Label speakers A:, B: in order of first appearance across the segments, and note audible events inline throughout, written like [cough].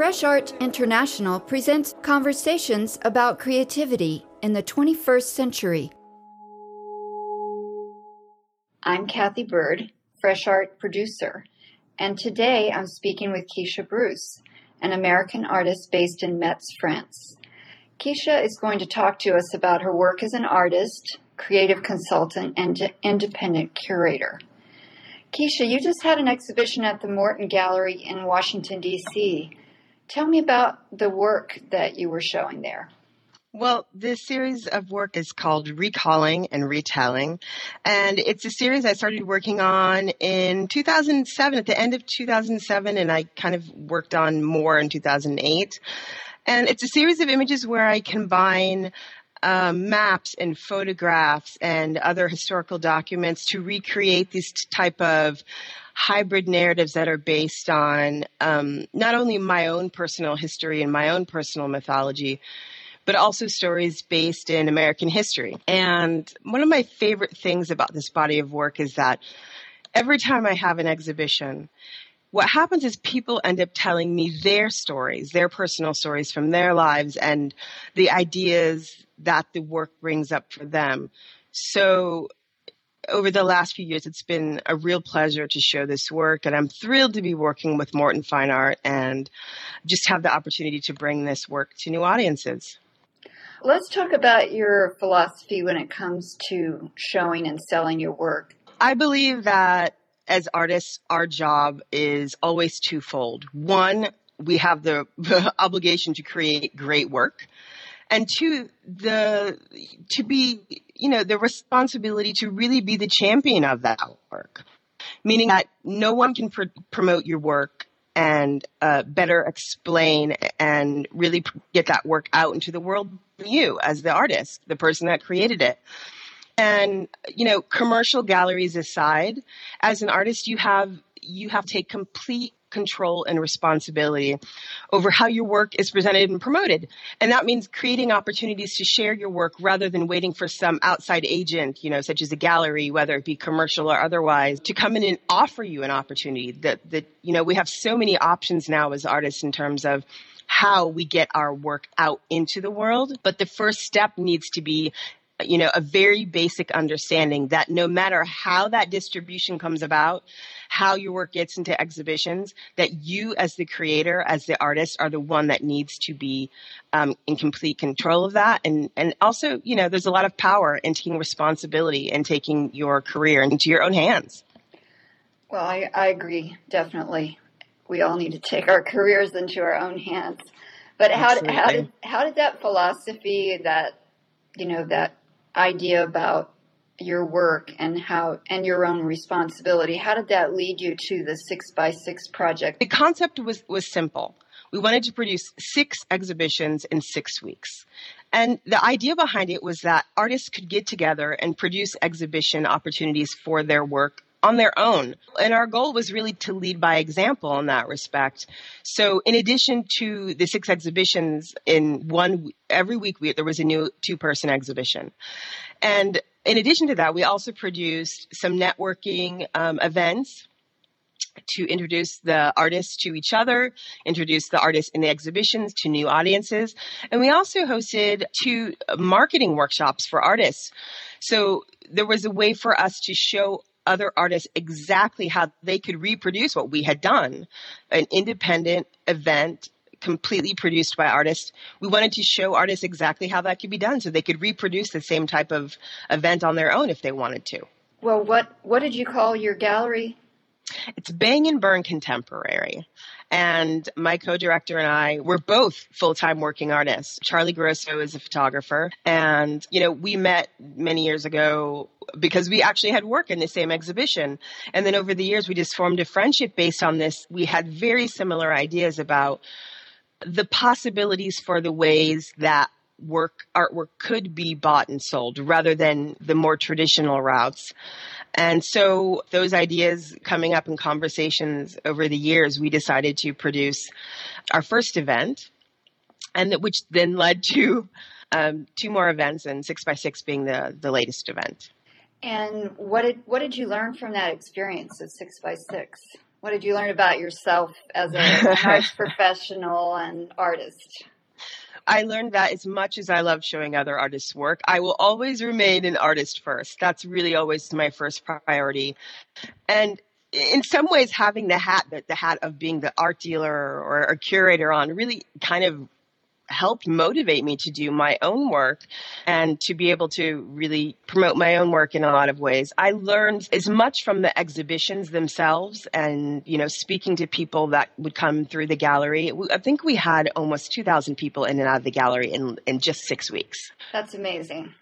A: Fresh Art International presents conversations about creativity in the 21st century. I'm Cathy Byrd, Fresh Art producer, and today I'm speaking with Kesha Bruce, an American artist based in Metz, France. Kesha is going to talk to us about her work as an artist, creative consultant, and independent curator. Kesha, you just had an exhibition at the Morton Gallery in Washington, D.C. Tell me about the work that you were showing there.
B: Well, this series of work is called Recalling and Retelling. And it's a series I started working on in 2007, at the end of 2007, and I kind of worked on more in 2008. And it's a series of images where I combine um, maps and photographs and other historical documents to recreate these type of hybrid narratives that are based on um, not only my own personal history and my own personal mythology, but also stories based in American history. And one of my favorite things about this body of work is that every time I have an exhibition, what happens is people end up telling me their stories, their personal stories from their lives and the ideas that the work brings up for them. So over the last few years, it's been a real pleasure to show this work, and I'm thrilled to be working with Morton Fine Art and just have the opportunity to bring this work to new audiences.
A: Let's talk about your philosophy when it comes to showing and selling your work.
B: I believe that as artists, our job is always twofold. One, we have the, [laughs] obligation to create great work and two, the to be, you know, the responsibility to really be the champion of that work, meaning that no one can pr- promote your work and uh, better explain and really get that work out into the world you as the artist, the person that created it. And you know, commercial galleries aside, as an artist, you have you have to take complete control and responsibility over how your work is presented and promoted. And that means creating opportunities to share your work rather than waiting for some outside agent, you know, such as a gallery, whether it be commercial or otherwise, to come in and offer you an opportunity that, that, you know, we have so many options now as artists in terms of how we get our work out into the world. But the first step needs to be you know, a very basic understanding that no matter how that distribution comes about, how your work gets into exhibitions, that you as the creator, as the artist, are the one that needs to be um, in complete control of that. And, and also, you know, there's a lot of power in taking responsibility and taking your career into your own hands.
A: Well, I, I agree, definitely. We all need to take our careers into our own hands. But how, how did how did that philosophy that you know that idea about your work and how and your own responsibility. How did that lead you to the six by six project?
B: The concept was was simple. We wanted to produce six exhibitions in six weeks. And the idea behind it was that artists could get together and produce exhibition opportunities for their work on their own. And our goal was really to lead by example in that respect. So in addition to the six exhibitions in one, every week we, there was a new two person exhibition. And in addition to that, we also produced some networking um, events to introduce the artists to each other, introduce the artists in the exhibitions to new audiences. And we also hosted two marketing workshops for artists. So there was a way for us to show other artists exactly how they could reproduce what we had done an independent event completely produced by artists. We wanted to show artists exactly how that could be done so they could reproduce the same type of event on their own if they wanted to.
A: Well, what what did you call your gallery?
B: It's Baang and Burn Contemporary. And my co-director and I were both full-time working artists. Charlie Grosso is a photographer. And, you know, we met many years ago because we actually had work in the same exhibition. And then over the years, we just formed a friendship based on this. We had very similar ideas about the possibilities for the ways that work artwork could be bought and sold rather than the more traditional routes. And so those ideas coming up in conversations over the years, we decided to produce our first event and that, which then led to um, two more events and six by six being the, the latest event.
A: And what did what did you learn from that experience of six by six? What did you learn about yourself as a, an [laughs] arts professional and artist?
B: I learned that as much as I love showing other artists work, I will always remain an artist first. That's really always my first priority. And in some ways, having the hat, the, the hat of being the art dealer or a curator on really kind of helped motivate me to do my own work and to be able to really promote my own work in a lot of ways. I learned as much from the exhibitions themselves and, you know, speaking to people that would come through the gallery. I think we had almost 2,000 people in and out of the gallery in, in just six weeks.
A: That's amazing.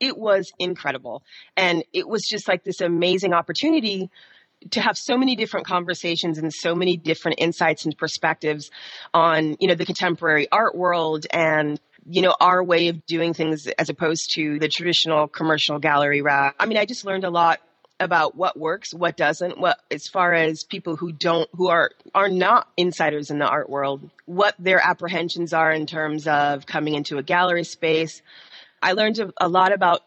B: It was incredible. And it was just like this amazing opportunity to have so many different conversations and so many different insights and perspectives on, you know, the contemporary art world and you know, our way of doing things as opposed to the traditional commercial gallery route. I mean, I just learned a lot about what works, what doesn't, what as far as people who don't who are are not insiders in the art world, what their apprehensions are in terms of coming into a gallery space. I learned a, a lot about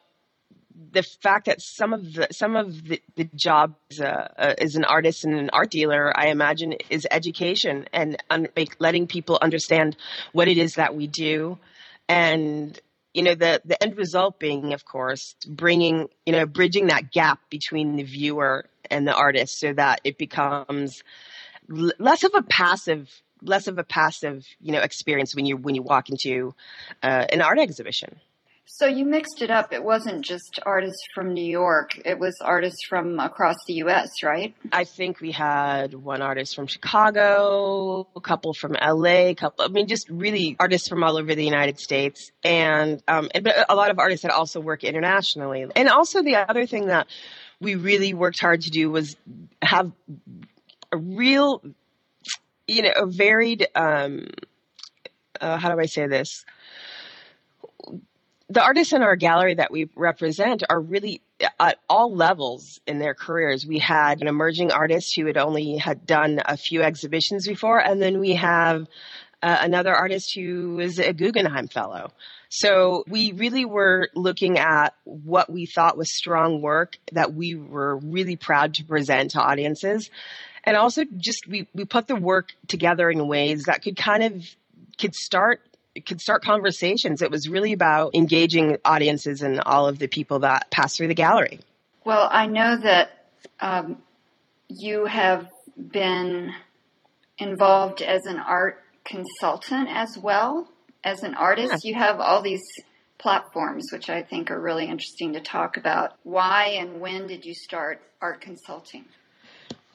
B: the fact that some of the some of the, the job as, uh, as an artist and an art dealer, I imagine, is education and un- letting people understand what it is that we do, and you know the the end result being, of course, bringing you know bridging that gap between the viewer and the artist, so that it becomes l- less of a passive less of a passive you know experience when you when you walk into uh, an art exhibition.
A: So you mixed it up. It wasn't just artists from New York. It was artists from across the U.S., right?
B: I think we had one artist from Chicago, a couple from L.A., a couple. I mean, just really artists from all over the United States, and um, a lot of artists that also work internationally. And also the other thing that we really worked hard to do was have a real, you know, a varied. Um, uh, how do I say this? The artists in our gallery that we represent are really at all levels in their careers. We had an emerging artist who had only had done a few exhibitions before, and then we have uh, another artist who is a Guggenheim Fellow. So we really were looking at what we thought was strong work that we were really proud to present to audiences. And also just we, we put the work together in ways that could kind of could start could start conversations. It was really about engaging audiences and all of the people that pass through the gallery.
A: Well, I know that um, you have been involved as an art consultant as well as an artist. Yeah. You have all these platforms, which I think are really interesting to talk about. Why and when did you start art consulting?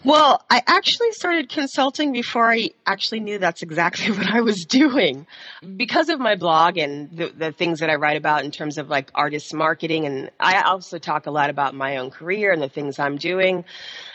B: Well, I actually started consulting before I actually knew that's exactly [laughs] what I was doing. Because of my blog and the, the, things that I write about in terms of like artist marketing, and I also talk a lot about my own career and the things I'm doing,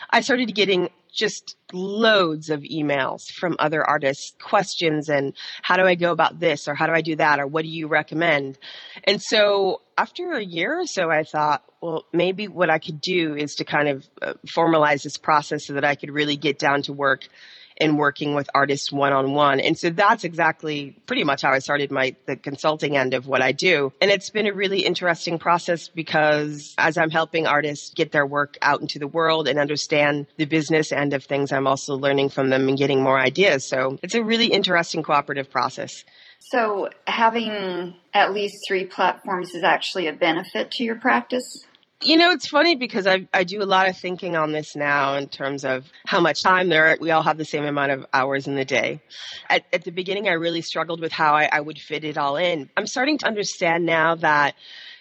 B: I started getting just loads of emails from other artists, questions and how do I go about this or how do I do that or what do you recommend? And so after a year or so, I thought, well, maybe what I could do is to kind of uh, formalize this process so that I could really get down to work in working with artists one on one. And so that's exactly pretty much how I started my the consulting end of what I do. And it's been a really interesting process because as I'm helping artists get their work out into the world and understand the business end of things, I'm also learning from them and getting more ideas. So it's a really interesting cooperative process.
A: So having at least three platforms is actually a benefit to your practice?
B: You know, it's funny because I, I do a lot of thinking on this now in terms of how much time there. We all have the same amount of hours in the day. At, at the beginning, I really struggled with how I, I would fit it all in. I'm starting to understand now that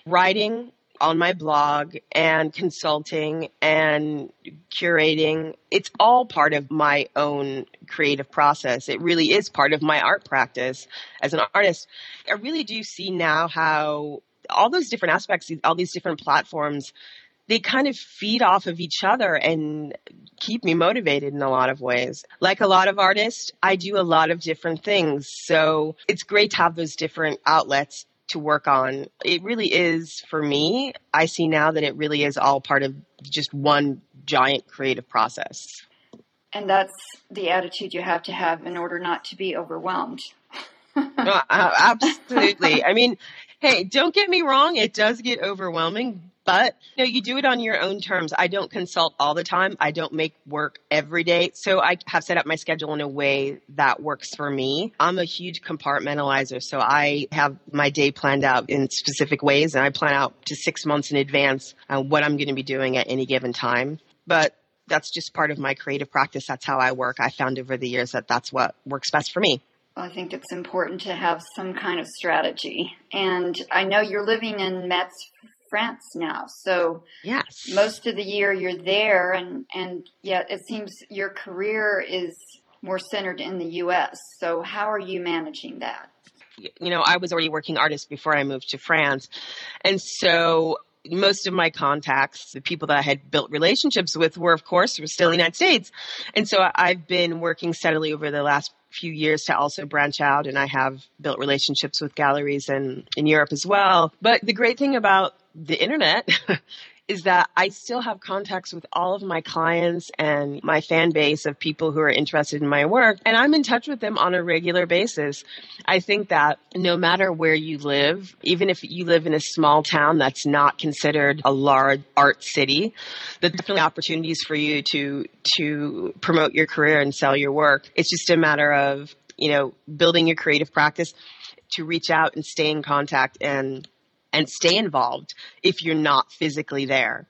B: writing on my blog and consulting and curating, it's all part of my own creative process. It really is part of my art practice as an artist. I really do see now how all those different aspects, all these different platforms, they kind of feed off of each other and keep me motivated in a lot of ways. Like a lot of artists, I do a lot of different things. So it's great to have those different outlets to work on. It really is for me. I see now that it really is all part of just one giant creative process.
A: And that's the attitude you have to have in order not to be overwhelmed. [laughs]
B: no, absolutely. I mean, hey, don't get me wrong, it does get overwhelming, But you know, you do it on your own terms. I don't consult all the time. I don't make work every day. So I have set up my schedule in a way that works for me. I'm a huge compartmentalizer. So I have my day planned out in specific ways and I plan out to six months in advance uh, what I'm going to be doing at any given time. But that's just part of my creative practice. That's how I work. I found over the years that that's what works best for me.
A: I think it's important to have some kind of strategy. And I know you're living in Metz, France now. So
B: yes,
A: most of the year you're there, and and yet it seems your career is more centered in the U.S. So how are you managing that?
B: You know, I was already working artist before I moved to France, and so most of my contacts, the people that I had built relationships with were, of course, were still in the United States. And so I've been working steadily over the last few years to also branch out and I have built relationships with galleries in, in Europe as well. But the great thing about the internet [laughs] is that I still have contacts with all of my clients and my fan base of people who are interested in my work, and I'm in touch with them on a regular basis. I think that no matter where you live, even if you live in a small town that's not considered a large art city, there's definitely opportunities for you to to promote your career and sell your work. It's just a matter of you know building your creative practice to reach out and stay in contact and and stay involved if you're not physically there.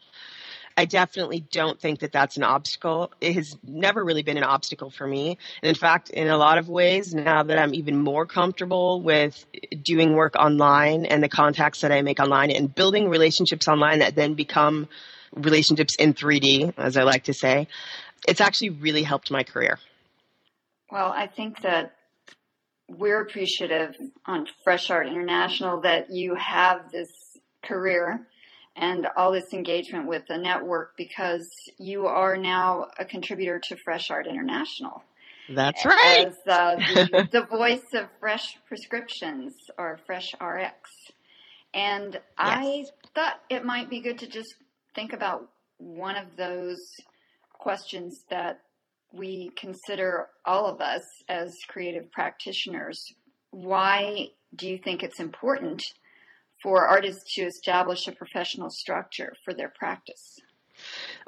B: I definitely don't think that that's an obstacle. It has never really been an obstacle for me. And in fact, in a lot of ways, now that I'm even more comfortable with doing work online and the contacts that I make online and building relationships online that then become relationships in 3D, as I like to say, it's actually really helped my career.
A: Well, I think that we're appreciative on Fresh Art International that you have this career and all this engagement with the network because you are now a contributor to Fresh Art International.
B: That's right.
A: As uh, the, [laughs] the, voice of Fresh Prescriptions or Fresh RX. And yes. I thought it might be good to just think about one of those questions that we consider all of us as creative practitioners. Why do you think it's important for artists to establish a professional structure for their practice?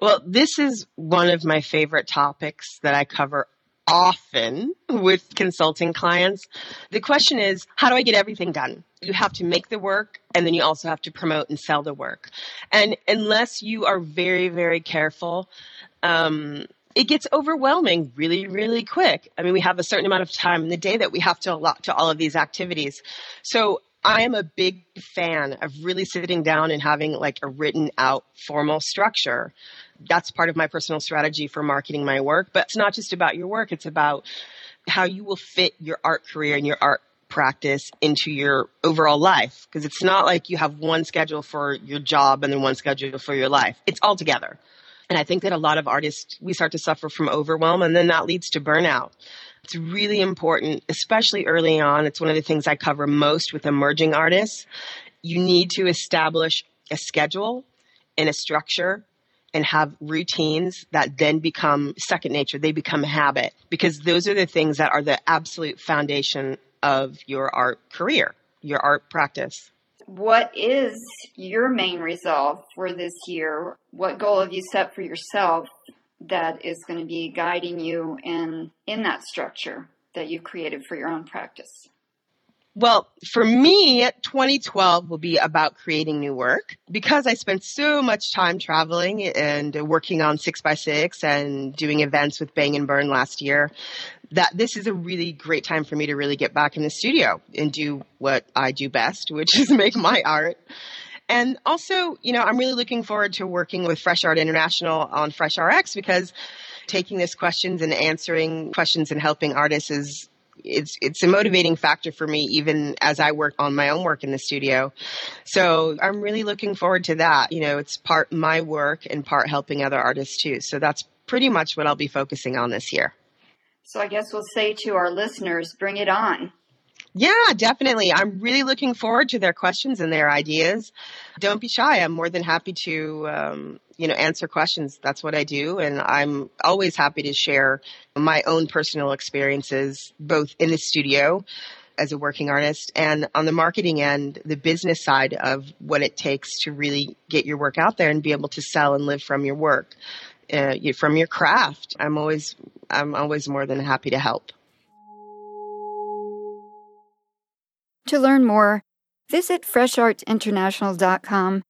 B: Well, this is one of my favorite topics that I cover often with consulting clients. The question is, how do I get everything done? You have to make the work and then you also have to promote and sell the work. And unless you are very, very careful, um, it gets overwhelming really, really quick. I mean, we have a certain amount of time in the day that we have to allot to all of these activities. So I am a big fan of really sitting down and having like a written out formal structure. That's part of my personal strategy for marketing my work. But it's not just about your work, it's about how you will fit your art career and your art practice into your overall life. Because it's not like you have one schedule for your job and then one schedule for your life. It's all together. And I think that a lot of artists, we start to suffer from overwhelm and then that leads to burnout. It's really important, especially early on. It's one of the things I cover most with emerging artists. You need to establish a schedule and a structure and have routines that then become second nature. They become habit because those are the things that are the absolute foundation of your art career, your art practice.
A: What is your main resolve for this year? What goal have you set for yourself that is going to be guiding you in in that structure that you've created for your own practice?
B: Well, for me, 2012 will be about creating new work because I spent so much time traveling and working on six by six and doing events with Baang and Burn last year. That this is a really great time for me to really get back in the studio and do what I do best, which [laughs] is make my art. And also, you know, I'm really looking forward to working with Fresh Art International on Fresh RX because taking this questions and answering questions and helping artists is it's it's a motivating factor for me even as I work on my own work in the studio. So I'm really looking forward to that. You know, it's part my work and part helping other artists too. So that's pretty much what I'll be focusing on this year.
A: So I guess we'll say to our listeners, bring it on.
B: Yeah, definitely. I'm really looking forward to their questions and their ideas. Don't be shy. I'm more than happy to, um, you know, answer questions. That's what I do. And I'm always happy to share my own personal experiences, both in the studio as a working artist. And on the marketing end, the business side of what it takes to really get your work out there and be able to sell and live from your work, uh, from your craft. I'm always, I'm always more than happy to help.
A: To learn more, visit freshartinternational.com.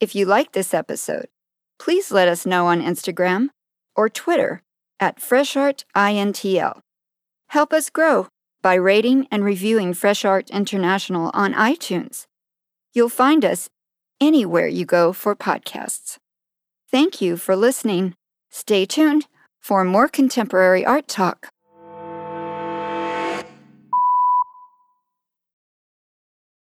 A: If you like this episode, please let us know on Instagram or Twitter at FreshArtINTL. Help us grow by rating and reviewing Fresh Art International on iTunes. You'll find us anywhere you go for podcasts. Thank you for listening. Stay tuned for more contemporary art talk.